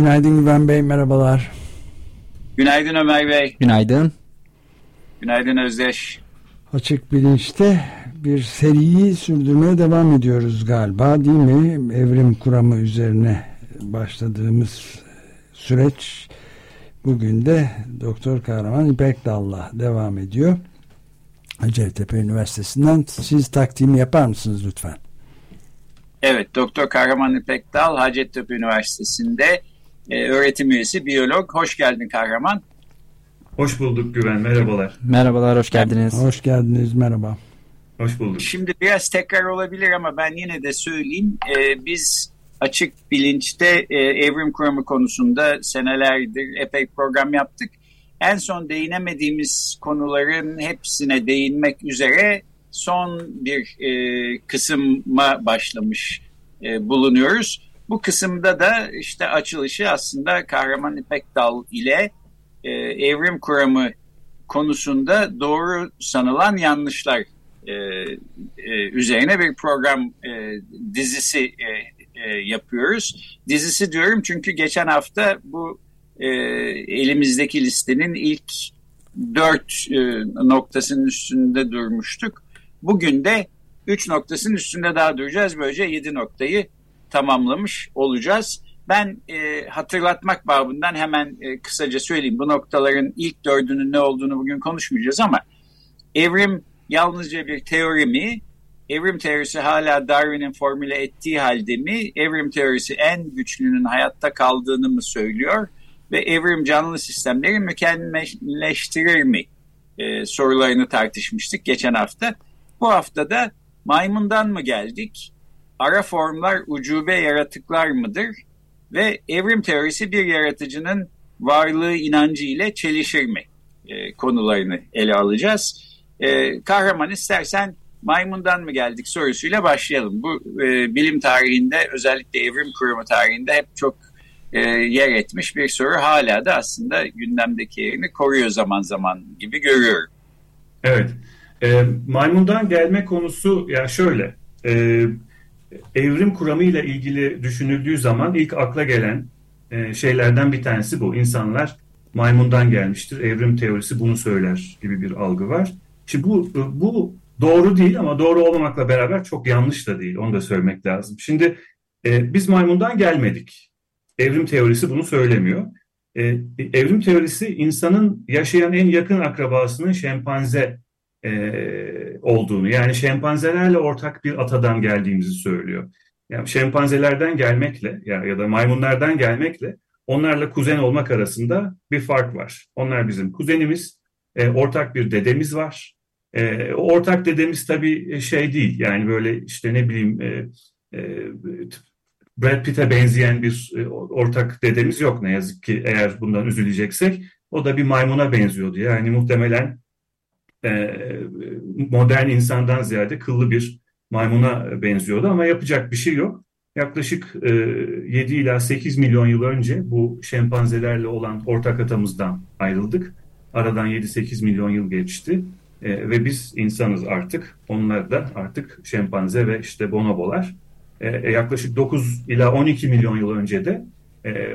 Günaydın Güven Bey, merhabalar. Günaydın Ömer Bey. Günaydın. Günaydın Özdeş. Açık bilinçte bir seriyi sürdürmeye devam ediyoruz galiba değil mi? Evrim kuramı üzerine başladığımız süreç bugün de Doktor Kahraman İpek Dal'la devam ediyor. Hacettepe Üniversitesi'nden siz takdimi yapar mısınız lütfen? Evet, Doktor Kahraman İpek Dal Hacettepe Üniversitesi'nde e, öğretim üyesi, biyolog. Hoş geldin Kahraman. Hoş bulduk Güven, merhabalar. Merhabalar, hoş geldiniz. Hoş geldiniz, merhaba. Hoş bulduk. Şimdi biraz tekrar olabilir ama ben yine de söyleyeyim. E, biz açık bilinçte e, evrim kuramı konusunda senelerdir epey program yaptık. En son değinemediğimiz konuların hepsine değinmek üzere son bir e, kısma başlamış e, bulunuyoruz. Bu kısımda da işte açılışı aslında Kahraman İpek Dal ile e, evrim kuramı konusunda doğru sanılan yanlışlar e, e, üzerine bir program e, dizisi e, e, yapıyoruz. Dizisi diyorum çünkü geçen hafta bu e, elimizdeki listenin ilk dört e, noktasının üstünde durmuştuk. Bugün de üç noktasının üstünde daha duracağız. Böylece yedi noktayı tamamlamış olacağız. Ben e, hatırlatmak babından hemen e, kısaca söyleyeyim. Bu noktaların ilk dördünün ne olduğunu bugün konuşmayacağız ama evrim yalnızca bir teori mi? Evrim teorisi hala Darwin'in formüle ettiği halde mi? Evrim teorisi en güçlünün hayatta kaldığını mı söylüyor? Ve evrim canlı sistemleri mükemmelleştirir mi? E, sorularını tartışmıştık geçen hafta. Bu hafta da maymundan mı geldik? Ara formlar ucube yaratıklar mıdır? Ve evrim teorisi bir yaratıcının varlığı inancı ile çelişir mi? E, konularını ele alacağız. E, kahraman istersen maymundan mı geldik sorusuyla başlayalım. Bu e, bilim tarihinde özellikle evrim kurumu tarihinde hep çok e, yer etmiş bir soru. Hala da aslında gündemdeki yerini koruyor zaman zaman gibi görüyorum. Evet. E, maymundan gelme konusu ya şöyle. E, evrim kuramıyla ilgili düşünüldüğü zaman ilk akla gelen e, şeylerden bir tanesi bu. İnsanlar maymundan gelmiştir. Evrim teorisi bunu söyler gibi bir algı var. Şimdi bu bu doğru değil ama doğru olmamakla beraber çok yanlış da değil. Onu da söylemek lazım. Şimdi e, biz maymundan gelmedik. Evrim teorisi bunu söylemiyor. E, evrim teorisi insanın yaşayan en yakın akrabasının şempanze e, olduğunu yani şempanzelerle ortak bir atadan geldiğimizi söylüyor. Yani şempanzelerden gelmekle ya, ya da maymunlardan gelmekle onlarla kuzen olmak arasında bir fark var. Onlar bizim kuzenimiz, e, ortak bir dedemiz var. E, ortak dedemiz tabii şey değil yani böyle işte ne bileyim e, e, Brad Pitt'e benzeyen bir e, ortak dedemiz yok ne yazık ki eğer bundan üzüleceksek. O da bir maymuna benziyordu yani muhtemelen e, modern insandan ziyade kıllı bir maymuna benziyordu ama yapacak bir şey yok. Yaklaşık e, 7 ila 8 milyon yıl önce bu şempanzelerle olan ortak atamızdan ayrıldık. Aradan 7-8 milyon yıl geçti e, ve biz insanız artık. Onlar da artık şempanze ve işte bonobolar. E, yaklaşık 9 ila 12 milyon yıl önce de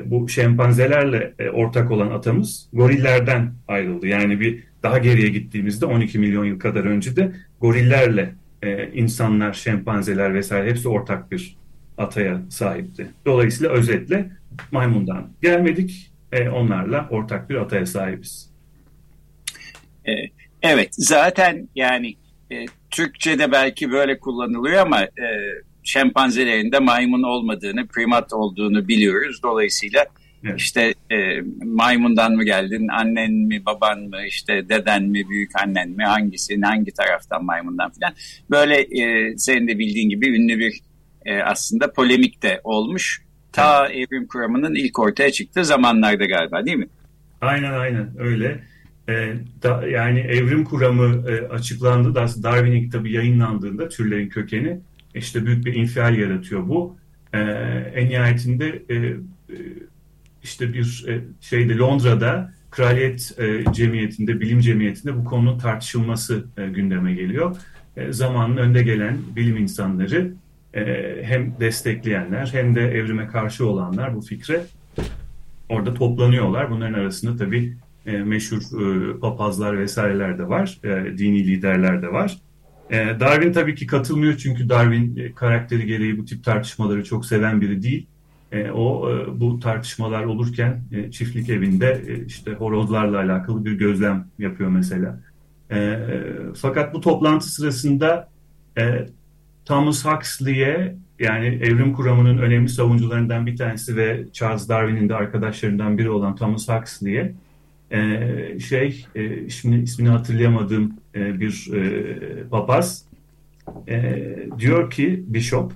bu şempanzelerle ortak olan atamız gorillerden ayrıldı. Yani bir daha geriye gittiğimizde 12 milyon yıl kadar önce de gorillerle e, insanlar, şempanzeler vesaire hepsi ortak bir ataya sahipti. Dolayısıyla özetle maymundan gelmedik, e, onlarla ortak bir ataya sahibiz. E, evet, zaten yani e, Türkçe'de belki böyle kullanılıyor ama e, şempanzelerin de maymun olmadığını, primat olduğunu biliyoruz. Dolayısıyla Evet. İşte e, maymundan mı geldin, annen mi, baban mı, işte deden mi, büyük annen mi, hangisi, hangi taraftan maymundan filan. Böyle e, senin de bildiğin gibi ünlü bir e, aslında polemik de olmuş. Ta evrim kuramının ilk ortaya çıktığı zamanlarda galiba değil mi? Aynen aynen öyle. E, da, yani evrim kuramı e, açıklandı. Darwin'in kitabı yayınlandığında türlerin kökeni işte büyük bir infial yaratıyor bu. E, en nihayetinde e, e, işte bir e, şeyde Londra'da kraliyet e, cemiyetinde, bilim cemiyetinde bu konunun tartışılması e, gündeme geliyor. Zamanın önde gelen bilim insanları hem destekleyenler hem de evrime karşı olanlar bu fikre orada toplanıyorlar. Bunların arasında tabii meşhur papazlar vesaireler de var, dini liderler de var. Darwin tabii ki katılmıyor çünkü Darwin karakteri gereği bu tip tartışmaları çok seven biri değil. E, o e, bu tartışmalar olurken e, çiftlik evinde e, işte horozlarla alakalı bir gözlem yapıyor mesela. E, e, fakat bu toplantı sırasında e, Thomas Huxley'e yani evrim kuramının önemli savunucularından bir tanesi ve Charles Darwin'in de arkadaşlarından biri olan Thomas Huxley'e e, şey e, şimdi ismini hatırlayamadığım e, bir e, papaz e, diyor ki Bishop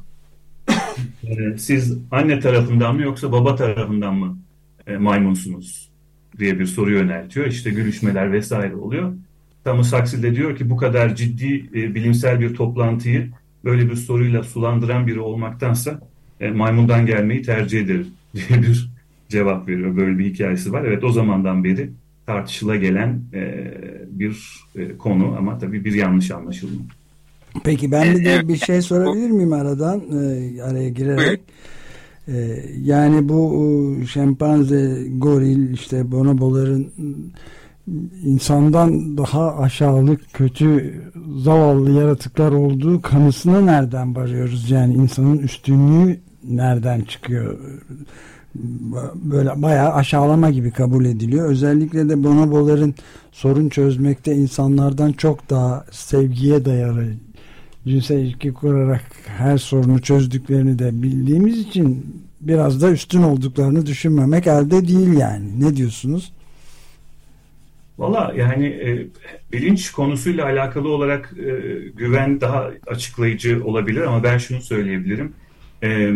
e, siz anne tarafından mı yoksa baba tarafından mı e, maymunsunuz diye bir soru yöneltiyor. İşte gülüşmeler vesaire oluyor. Thomas Huxley de diyor ki bu kadar ciddi e, bilimsel bir toplantıyı böyle bir soruyla sulandıran biri olmaktansa e, maymundan gelmeyi tercih ederim diye bir cevap veriyor. Böyle bir hikayesi var. Evet o zamandan beri tartışıla gelen bir konu ama tabii bir yanlış anlaşılma. Peki ben bir de bir şey sorabilir miyim aradan e, araya girerek? E, yani bu e, şempanze, goril, işte bonoboların insandan daha aşağılık, kötü, zavallı yaratıklar olduğu kanısına nereden varıyoruz? Yani insanın üstünlüğü nereden çıkıyor? Böyle bayağı aşağılama gibi kabul ediliyor. Özellikle de bonoboların sorun çözmekte insanlardan çok daha sevgiye dayalı cinsel ilişki kurarak her sorunu çözdüklerini de bildiğimiz için biraz da üstün olduklarını düşünmemek elde değil yani. Ne diyorsunuz? Valla yani e, bilinç konusuyla alakalı olarak e, güven daha açıklayıcı olabilir ama ben şunu söyleyebilirim. E,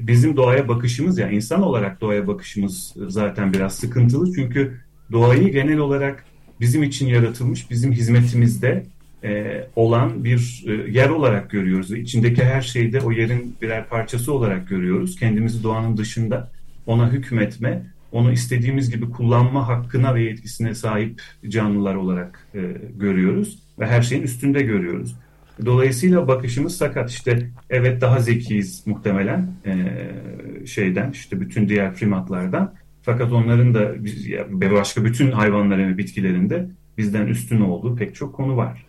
bizim doğaya bakışımız ya yani insan olarak doğaya bakışımız zaten biraz sıkıntılı. Çünkü doğayı genel olarak bizim için yaratılmış, bizim hizmetimizde e, olan bir e, yer olarak görüyoruz. İçindeki her şeyi de o yerin birer parçası olarak görüyoruz. Kendimizi doğanın dışında ona hükmetme onu istediğimiz gibi kullanma hakkına ve yetkisine sahip canlılar olarak e, görüyoruz ve her şeyin üstünde görüyoruz. Dolayısıyla bakışımız sakat. İşte evet daha zekiyiz muhtemelen e, şeyden işte bütün diğer primatlardan. Fakat onların da başka bütün hayvanların ve bitkilerinde bizden üstün olduğu pek çok konu var.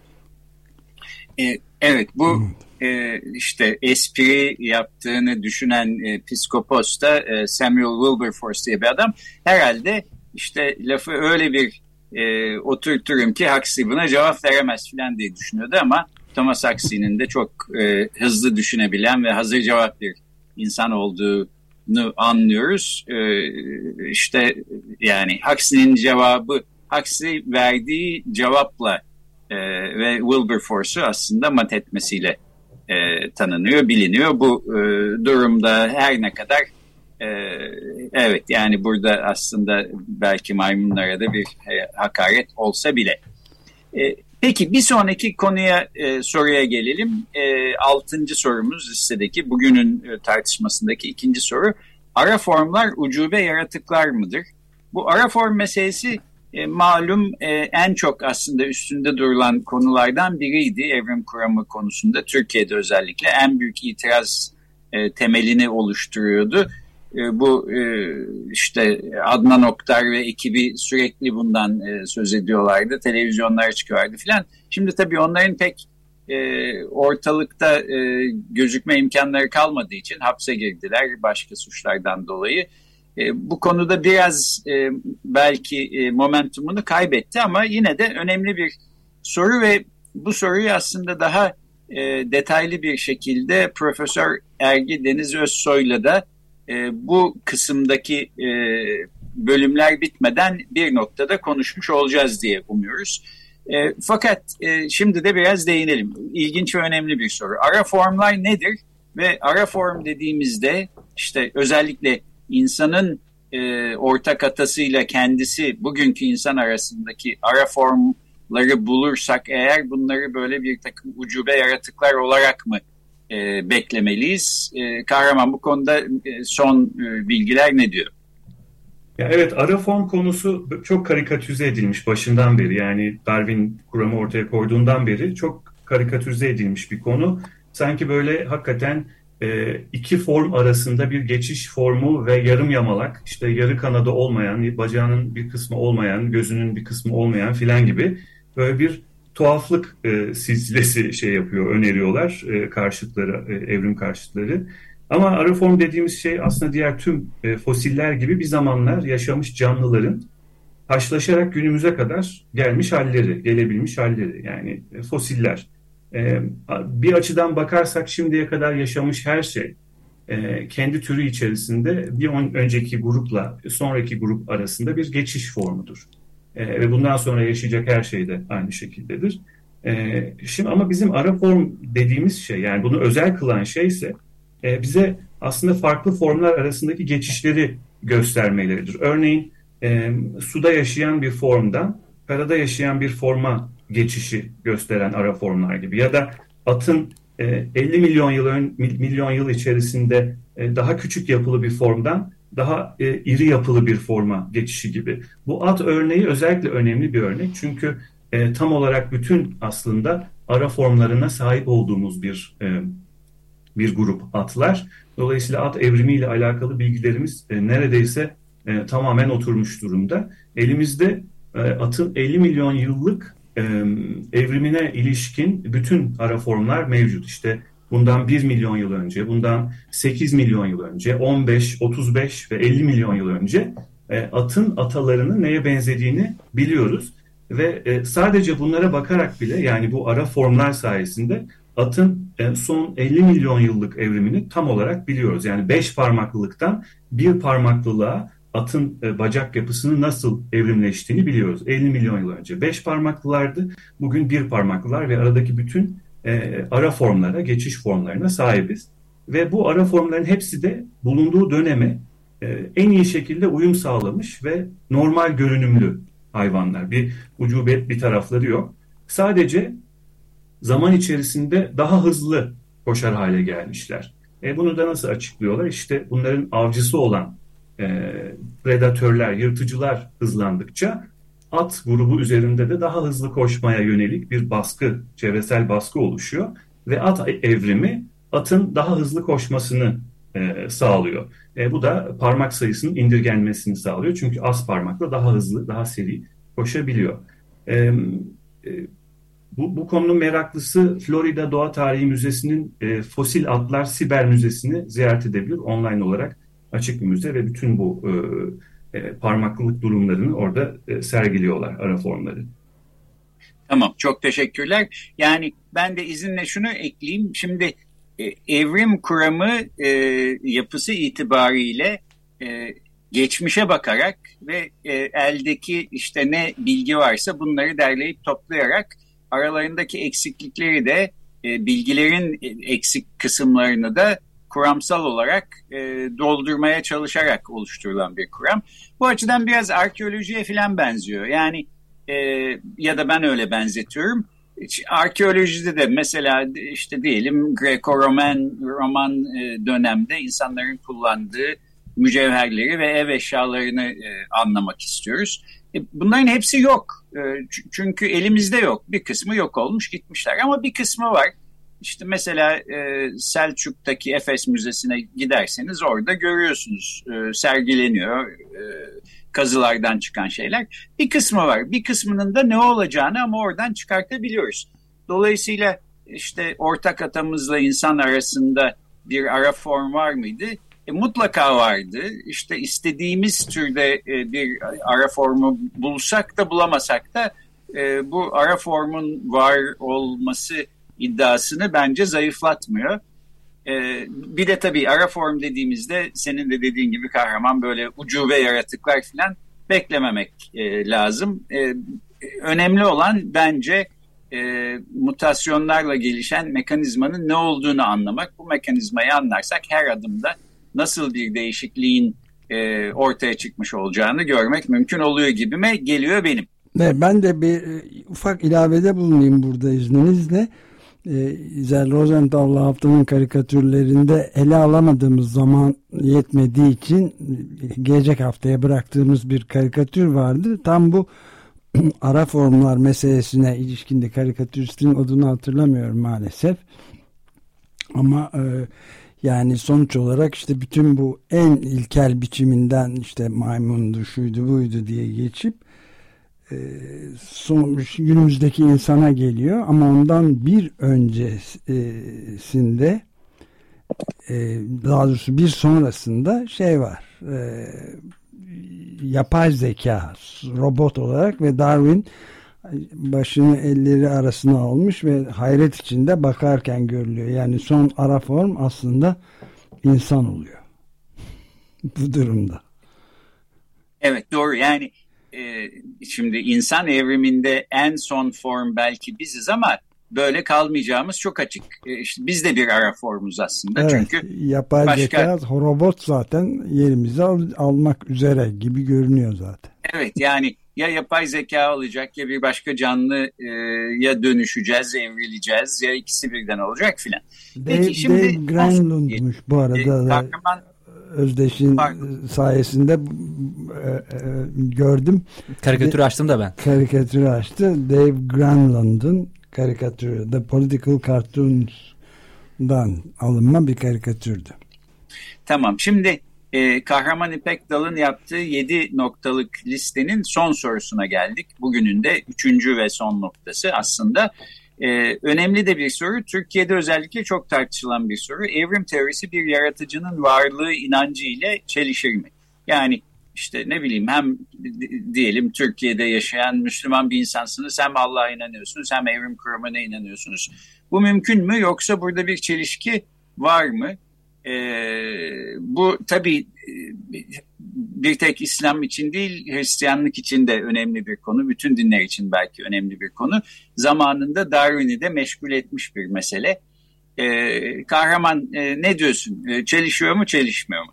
E, evet bu e, işte espri yaptığını düşünen e, psikopos da e, Samuel Wilberforce diye bir adam herhalde işte lafı öyle bir e, oturturum ki Huxley buna cevap veremez filan diye düşünüyordu ama Thomas Huxley'nin de çok e, hızlı düşünebilen ve hazır cevap bir insan olduğunu anlıyoruz. E, işte yani Huxley'nin cevabı Huxley verdiği cevapla e, ve Wilberforce'u aslında mat etmesiyle e, tanınıyor, biliniyor. Bu e, durumda her ne kadar e, evet yani burada aslında belki maymunlara da bir e, hakaret olsa bile. E, peki bir sonraki konuya e, soruya gelelim. E, altıncı sorumuz listedeki bugünün e, tartışmasındaki ikinci soru. Ara formlar ucube yaratıklar mıdır? Bu ara form meselesi e, malum e, en çok aslında üstünde durulan konulardan biriydi evrim kuramı konusunda. Türkiye'de özellikle en büyük itiraz e, temelini oluşturuyordu. E, bu e, işte Adnan Oktar ve ekibi sürekli bundan e, söz ediyorlardı. Televizyonlara çıkıyorlardı filan. Şimdi tabii onların pek e, ortalıkta e, gözükme imkanları kalmadığı için hapse girdiler başka suçlardan dolayı. E, bu konuda biraz e, belki e, momentumunu kaybetti ama yine de önemli bir soru ve bu soruyu aslında daha e, detaylı bir şekilde Profesör Ergi Deniz Özsoy'la da e, bu kısımdaki e, bölümler bitmeden bir noktada konuşmuş olacağız diye umuyoruz. E, fakat e, şimdi de biraz değinelim. İlginç ve önemli bir soru. Ara formlar nedir? Ve ara form dediğimizde işte özellikle insanın e, ortak atasıyla kendisi bugünkü insan arasındaki ara formları bulursak eğer bunları böyle bir takım ucube yaratıklar olarak mı e, beklemeliyiz? E, Kahraman bu konuda e, son e, bilgiler ne diyor? Ya evet ara form konusu çok karikatürize edilmiş başından beri yani Darwin kuramı ortaya koyduğundan beri çok karikatürize edilmiş bir konu. Sanki böyle hakikaten e, iki form arasında bir geçiş formu ve yarım yamalak işte yarı kanadı olmayan, bacağının bir kısmı olmayan, gözünün bir kısmı olmayan filan gibi böyle bir tuhaflık e, silsilesi şey yapıyor, öneriyorlar e, karşıtları, e, evrim karşıtları. Ama ara form dediğimiz şey aslında diğer tüm e, fosiller gibi bir zamanlar yaşamış canlıların haşlaşarak günümüze kadar gelmiş halleri, gelebilmiş halleri yani e, fosiller. E, bir açıdan bakarsak şimdiye kadar yaşamış her şey e, kendi türü içerisinde bir on, önceki grupla sonraki grup arasında bir geçiş formudur. E, ve bundan sonra yaşayacak her şey de aynı şekildedir. E, şimdi ama bizim ara form dediğimiz şey yani bunu özel kılan şey ise e, bize aslında farklı formlar arasındaki geçişleri göstermeleridir. Örneğin e, suda yaşayan bir formdan karada yaşayan bir forma geçişi gösteren ara formlar gibi ya da atın e, 50 milyon yıl ön, milyon yıl içerisinde e, daha küçük yapılı bir formdan daha e, iri yapılı bir forma geçişi gibi. Bu at örneği özellikle önemli bir örnek çünkü e, tam olarak bütün aslında ara formlarına sahip olduğumuz bir e, bir grup atlar. Dolayısıyla at evrimiyle alakalı bilgilerimiz e, neredeyse e, tamamen oturmuş durumda. Elimizde e, atın 50 milyon yıllık evrimine ilişkin bütün ara formlar mevcut. İşte bundan 1 milyon yıl önce, bundan 8 milyon yıl önce, 15, 35 ve 50 milyon yıl önce e, atın atalarının neye benzediğini biliyoruz. Ve e, sadece bunlara bakarak bile yani bu ara formlar sayesinde atın e, son 50 milyon yıllık evrimini tam olarak biliyoruz. Yani 5 parmaklılıktan bir parmaklılığa atın e, bacak yapısının nasıl evrimleştiğini biliyoruz. 50 milyon yıl önce 5 parmaklılardı. Bugün bir parmaklılar ve aradaki bütün e, ara formlara, geçiş formlarına sahibiz. Ve bu ara formların hepsi de bulunduğu döneme en iyi şekilde uyum sağlamış ve normal görünümlü hayvanlar. Bir ucubet bir tarafları yok. Sadece zaman içerisinde daha hızlı koşar hale gelmişler. E bunu da nasıl açıklıyorlar? İşte bunların avcısı olan e, predatörler, yırtıcılar hızlandıkça at grubu üzerinde de daha hızlı koşmaya yönelik bir baskı, çevresel baskı oluşuyor ve at evrimi atın daha hızlı koşmasını e, sağlıyor. E, bu da parmak sayısının indirgenmesini sağlıyor. Çünkü az parmakla daha hızlı, daha seri koşabiliyor. E, e, bu, bu konunun meraklısı Florida Doğa Tarihi Müzesi'nin e, Fosil Atlar Siber Müzesi'ni ziyaret edebilir online olarak açık bir müze ve bütün bu e, e, parmaklılık durumlarını orada e, sergiliyorlar ara formları. Tamam çok teşekkürler. Yani ben de izinle şunu ekleyeyim. Şimdi e, evrim kuramı e, yapısı itibariyle e, geçmişe bakarak ve e, eldeki işte ne bilgi varsa bunları derleyip toplayarak aralarındaki eksiklikleri de e, bilgilerin eksik kısımlarını da kuramsal olarak e, doldurmaya çalışarak oluşturulan bir kuram. Bu açıdan biraz arkeolojiye falan benziyor. Yani e, ya da ben öyle benzetiyorum. Arkeolojide de mesela işte diyelim Greco-Roman Roman e, dönemde insanların kullandığı mücevherleri ve ev eşyalarını e, anlamak istiyoruz. E, bunların hepsi yok. Çünkü elimizde yok. Bir kısmı yok olmuş gitmişler ama bir kısmı var. İşte mesela e, Selçuk'taki Efes Müzesi'ne giderseniz orada görüyorsunuz e, sergileniyor e, kazılardan çıkan şeyler. Bir kısmı var. Bir kısmının da ne olacağını ama oradan çıkartabiliyoruz. Dolayısıyla işte ortak atamızla insan arasında bir ara form var mıydı? E, mutlaka vardı. İşte istediğimiz türde e, bir ara formu bulsak da bulamasak da e, bu ara formun var olması iddiasını bence zayıflatmıyor. E, bir de tabii ara form dediğimizde senin de dediğin gibi kahraman böyle ucube yaratıklar falan beklememek e, lazım. E, önemli olan bence e, mutasyonlarla gelişen mekanizmanın ne olduğunu anlamak. Bu mekanizmayı anlarsak her adımda nasıl bir değişikliğin e, ortaya çıkmış olacağını görmek mümkün oluyor gibime geliyor benim. Ben de bir e, ufak ilavede bulunayım burada izninizle. E, İzel Rosenthal'la haftanın karikatürlerinde ele alamadığımız zaman yetmediği için gelecek haftaya bıraktığımız bir karikatür vardı. Tam bu ara formlar meselesine ilişkinde karikatüristin adını hatırlamıyorum maalesef. Ama e, yani sonuç olarak işte bütün bu en ilkel biçiminden işte maymundu şuydu buydu diye geçip son, günümüzdeki insana geliyor ama ondan bir öncesinde e, daha doğrusu bir sonrasında şey var e, yapay zeka robot olarak ve Darwin başını elleri arasına almış ve hayret içinde bakarken görülüyor. Yani son ara form aslında insan oluyor. Bu durumda. Evet doğru yani e, şimdi insan evriminde en son form belki biziz ama böyle kalmayacağımız çok açık. E, işte biz de bir ara formuz aslında. Evet, Çünkü yapay başka... zeka robot zaten yerimizi al, almak üzere gibi görünüyor zaten. Evet yani ya yapay zeka alacak ya bir başka canlı e, ya dönüşeceğiz, evrileceğiz ya ikisi birden olacak filan. Dave, şimdi Dave Granlund'muş bu arada. E, kahraman, Özdeş'in Pardon. sayesinde e, e, gördüm. Karikatürü açtım da ben. Karikatürü açtı. Dave Granlund'un karikatürü. The Political Cartoons'dan alınma bir karikatürdü. Tamam. Şimdi e, Kahraman İpek Dal'ın yaptığı 7 noktalık listenin son sorusuna geldik. Bugünün de üçüncü ve son noktası aslında. E, önemli de bir soru. Türkiye'de özellikle çok tartışılan bir soru. Evrim teorisi bir yaratıcının varlığı inancı ile çelişir mi? Yani işte ne bileyim hem diyelim Türkiye'de yaşayan Müslüman bir insansınız hem Allah'a inanıyorsunuz hem evrim kuramına inanıyorsunuz. Bu mümkün mü yoksa burada bir çelişki var mı? Ee, bu tabii e, bir tek İslam için değil Hristiyanlık için de önemli bir konu. Bütün dinler için belki önemli bir konu. Zamanında Darwin'i de meşgul etmiş bir mesele. Ee, kahraman e, ne diyorsun? E, çelişiyor mu çelişmiyor mu?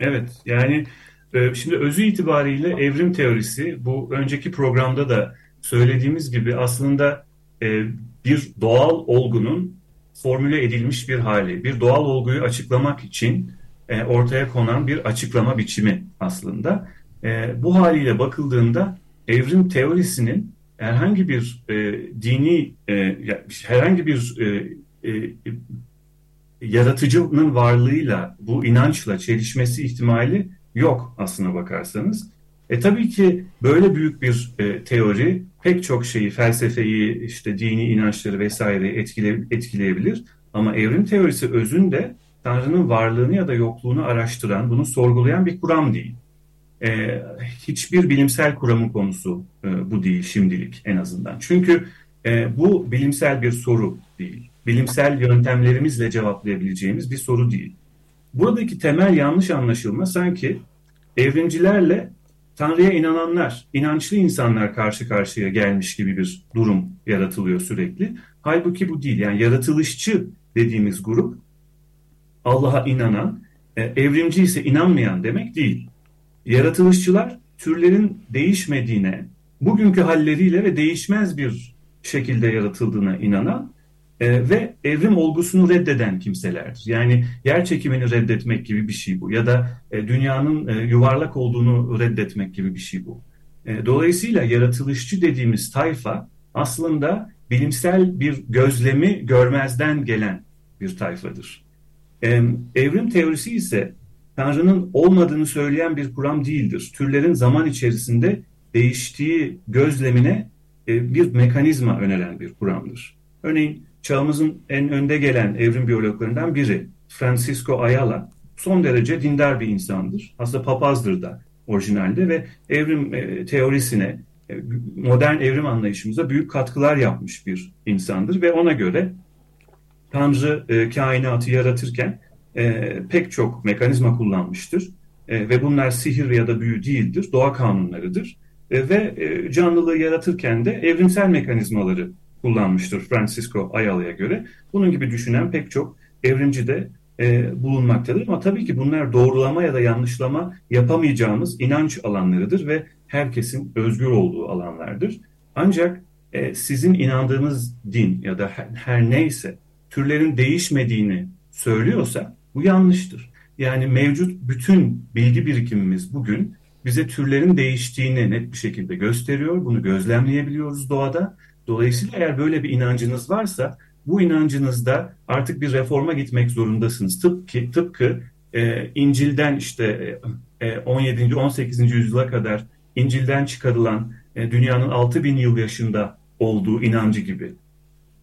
Evet yani e, şimdi özü itibariyle evrim teorisi bu önceki programda da söylediğimiz gibi aslında e, bir doğal olgunun formüle edilmiş bir hali. Bir doğal olguyu açıklamak için e, ortaya konan bir açıklama biçimi aslında. E, bu haliyle bakıldığında evrim teorisinin herhangi bir e, dini, e, herhangi bir e, e, yaratıcının varlığıyla, bu inançla çelişmesi ihtimali yok aslına bakarsanız. E tabii ki böyle büyük bir e, teori pek çok şeyi, felsefeyi, işte dini inançları vesaire etkile, etkileyebilir. Ama evrim teorisi özünde Tanrı'nın varlığını ya da yokluğunu araştıran, bunu sorgulayan bir kuram değil. E, hiçbir bilimsel kuramın konusu e, bu değil şimdilik en azından. Çünkü e, bu bilimsel bir soru değil. Bilimsel yöntemlerimizle cevaplayabileceğimiz bir soru değil. Buradaki temel yanlış anlaşılma sanki evrimcilerle Tanrı'ya inananlar, inançlı insanlar karşı karşıya gelmiş gibi bir durum yaratılıyor sürekli. Halbuki bu değil. Yani yaratılışçı dediğimiz grup Allah'a inanan, e, evrimci ise inanmayan demek değil. Yaratılışçılar türlerin değişmediğine, bugünkü halleriyle ve değişmez bir şekilde yaratıldığına inanan e, ve evrim olgusunu reddeden kimselerdir. Yani yer çekimini reddetmek gibi bir şey bu ya da e, dünyanın e, yuvarlak olduğunu reddetmek gibi bir şey bu. E, dolayısıyla yaratılışçı dediğimiz tayfa aslında bilimsel bir gözlemi görmezden gelen bir tayfadır. Evrim teorisi ise Tanrı'nın olmadığını söyleyen bir kuram değildir. Türlerin zaman içerisinde değiştiği gözlemine bir mekanizma öneren bir kuramdır. Örneğin çağımızın en önde gelen evrim biyologlarından biri Francisco Ayala son derece dindar bir insandır. Aslında papazdır da orijinalde ve evrim e, teorisine, e, modern evrim anlayışımıza büyük katkılar yapmış bir insandır ve ona göre Tanrı e, kainatı yaratırken e, pek çok mekanizma kullanmıştır ve bunlar sihir ya da büyü değildir, doğa kanunlarıdır ve canlılığı yaratırken de evrimsel mekanizmaları kullanmıştır Francisco Ayala'ya göre. Bunun gibi düşünen pek çok evrimci de e, bulunmaktadır. Ama tabii ki bunlar doğrulama ya da yanlışlama yapamayacağımız inanç alanlarıdır ve herkesin özgür olduğu alanlardır. Ancak e, sizin inandığınız din ya da her, her neyse türlerin değişmediğini söylüyorsa bu yanlıştır. Yani mevcut bütün bilgi birikimimiz bugün bize türlerin değiştiğini net bir şekilde gösteriyor. Bunu gözlemleyebiliyoruz doğada. Dolayısıyla eğer böyle bir inancınız varsa bu inancınızda artık bir reforma gitmek zorundasınız. Tıpkı, tıpkı e, İncil'den işte e, 17. 18. yüzyıla kadar İncil'den çıkarılan e, dünyanın 6000 yıl yaşında olduğu inancı gibi.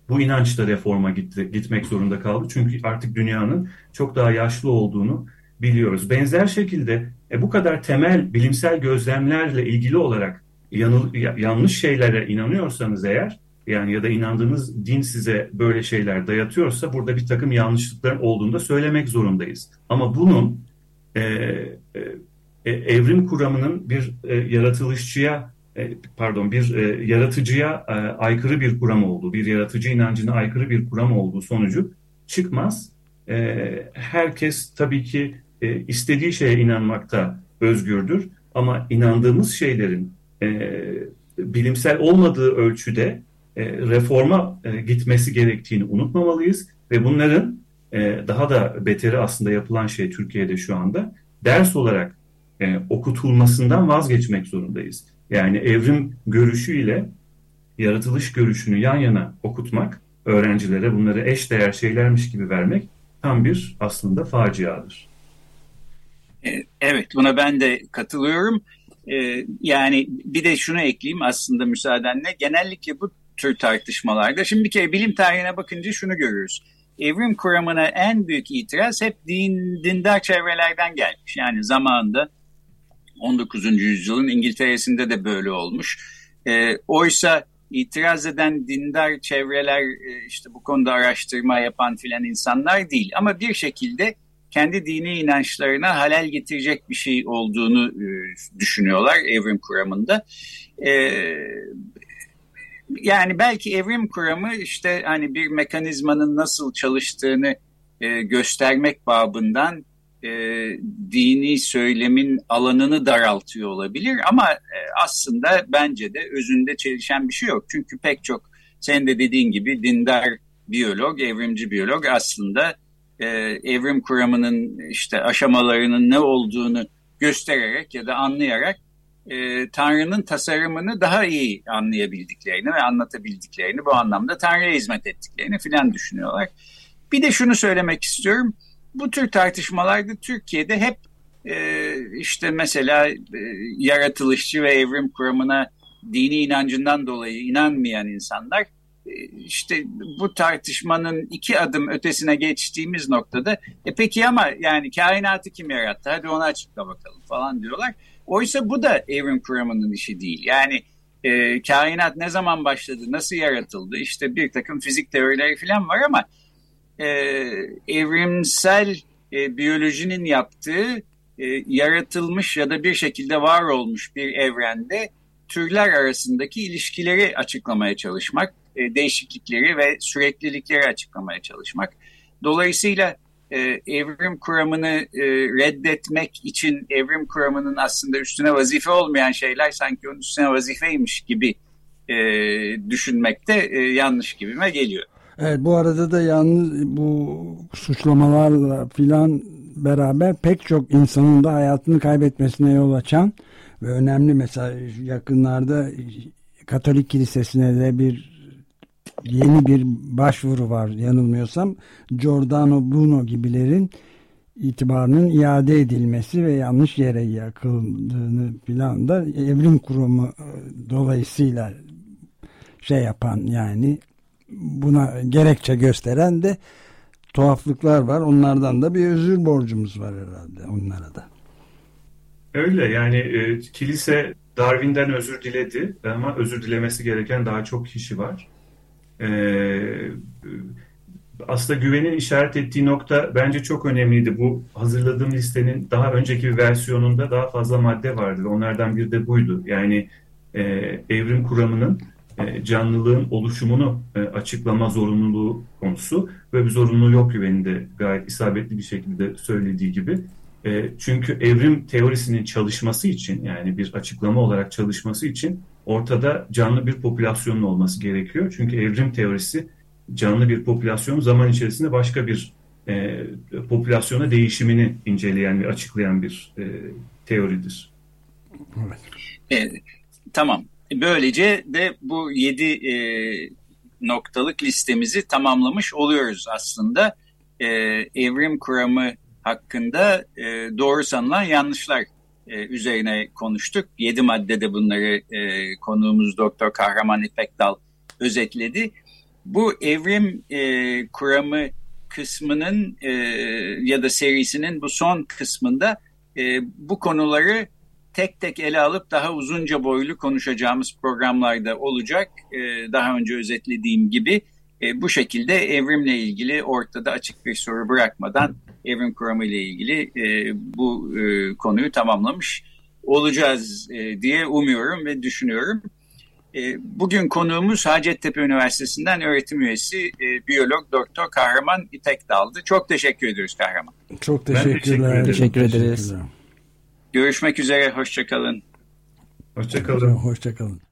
Bu inanç da reforma gitti, gitmek zorunda kaldı. Çünkü artık dünyanın çok daha yaşlı olduğunu biliyoruz. Benzer şekilde e, bu kadar temel bilimsel gözlemlerle ilgili olarak yanıl, yanlış şeylere inanıyorsanız eğer yani ya da inandığınız din size böyle şeyler dayatıyorsa burada bir takım yanlışlıkların olduğunu da söylemek zorundayız. Ama bunun e, e, evrim kuramının bir e, yaratılışçıya e, pardon bir e, yaratıcıya e, aykırı bir kuram olduğu, bir yaratıcı inancına aykırı bir kuram olduğu sonucu çıkmaz. E, herkes tabii ki e, istediği şeye inanmakta özgürdür ama inandığımız şeylerin e, bilimsel olmadığı ölçüde e, reforma e, gitmesi gerektiğini unutmamalıyız ve bunların e, daha da beteri aslında yapılan şey Türkiye'de şu anda ders olarak e, okutulmasından vazgeçmek zorundayız. Yani evrim görüşüyle yaratılış görüşünü yan yana okutmak, öğrencilere bunları eş değer şeylermiş gibi vermek tam bir aslında faciadır. E, evet buna ben de katılıyorum. E, yani bir de şunu ekleyeyim aslında müsaadenle. Genellikle bu tür tartışmalarda. Şimdi bir kere bilim tarihine bakınca şunu görürüz. Evrim kuramına en büyük itiraz hep din, dindar çevrelerden gelmiş. Yani zamanında 19. yüzyılın İngiltere'sinde de böyle olmuş. E, oysa itiraz eden dindar çevreler e, işte bu konuda araştırma yapan filan insanlar değil. Ama bir şekilde kendi dini inançlarına halel getirecek bir şey olduğunu e, düşünüyorlar evrim kuramında. E, yani belki evrim kuramı işte hani bir mekanizmanın nasıl çalıştığını e, göstermek babından dini söylemin alanını daraltıyor olabilir ama aslında bence de özünde çelişen bir şey yok. Çünkü pek çok sen de dediğin gibi dindar biyolog, evrimci biyolog aslında e, evrim kuramının işte aşamalarının ne olduğunu göstererek ya da anlayarak e, Tanrı'nın tasarımını daha iyi anlayabildiklerini ve anlatabildiklerini bu anlamda Tanrı'ya hizmet ettiklerini filan düşünüyorlar. Bir de şunu söylemek istiyorum. Bu tür tartışmalarda Türkiye'de hep e, işte mesela e, yaratılışçı ve evrim kuramına dini inancından dolayı inanmayan insanlar işte bu tartışmanın iki adım ötesine geçtiğimiz noktada e peki ama yani kainatı kim yarattı hadi onu açıkla bakalım falan diyorlar. Oysa bu da evrim kuramının işi değil. Yani e, kainat ne zaman başladı, nasıl yaratıldı işte bir takım fizik teorileri falan var ama e, evrimsel e, biyolojinin yaptığı e, yaratılmış ya da bir şekilde var olmuş bir evrende türler arasındaki ilişkileri açıklamaya çalışmak, e, değişiklikleri ve süreklilikleri açıklamaya çalışmak. Dolayısıyla e, evrim kuramını e, reddetmek için evrim kuramının aslında üstüne vazife olmayan şeyler sanki onun üstüne vazifeymiş gibi e, düşünmek de e, yanlış gibime geliyor. Evet bu arada da yalnız bu suçlamalarla filan beraber pek çok insanın da hayatını kaybetmesine yol açan ve önemli mesela yakınlarda Katolik Kilisesi'ne de bir yeni bir başvuru var yanılmıyorsam Giordano Bruno gibilerin itibarının iade edilmesi ve yanlış yere yakıldığını filan da evrim kurumu e, dolayısıyla şey yapan yani buna gerekçe gösteren de tuhaflıklar var. Onlardan da bir özür borcumuz var herhalde onlara da. Öyle yani e, kilise Darwin'den özür diledi ama özür dilemesi gereken daha çok kişi var. E, aslında güvenin işaret ettiği nokta bence çok önemliydi. Bu hazırladığım listenin daha önceki bir versiyonunda daha fazla madde vardı onlardan biri de buydu. Yani e, evrim kuramının e, canlılığın oluşumunu e, açıklama zorunluluğu konusu ve bir zorunluluğu yok güveninde gayet isabetli bir şekilde söylediği gibi. E, çünkü evrim teorisinin çalışması için yani bir açıklama olarak çalışması için ortada canlı bir popülasyonun olması gerekiyor. Çünkü evrim teorisi canlı bir popülasyon zaman içerisinde başka bir e, popülasyona değişimini inceleyen ve açıklayan bir e, teoridir. Evet. E, tamam. Böylece de bu yedi e, noktalık listemizi tamamlamış oluyoruz aslında. E, evrim kuramı hakkında e, doğru sanılan yanlışlar e, üzerine konuştuk. Yedi maddede bunları e, konuğumuz Doktor Kahraman İpekdal özetledi. Bu evrim e, kuramı kısmının e, ya da serisinin bu son kısmında e, bu konuları tek tek ele alıp daha uzunca boylu konuşacağımız programlarda olacak. E, daha önce özetlediğim gibi e, bu şekilde evrimle ilgili ortada açık bir soru bırakmadan evrim kuramı ile ilgili e, bu e, konuyu tamamlamış olacağız e, diye umuyorum ve düşünüyorum. E, bugün konuğumuz Hacettepe Üniversitesi'nden öğretim üyesi e, biyolog doktor Kahraman İpek Daldı. Çok teşekkür ediyoruz Kahraman. Çok teşekkürler. Teşekkür, teşekkür ederiz. Görüşmek üzere, hoşçakalın. Hoşçakalın. Hoşçakalın.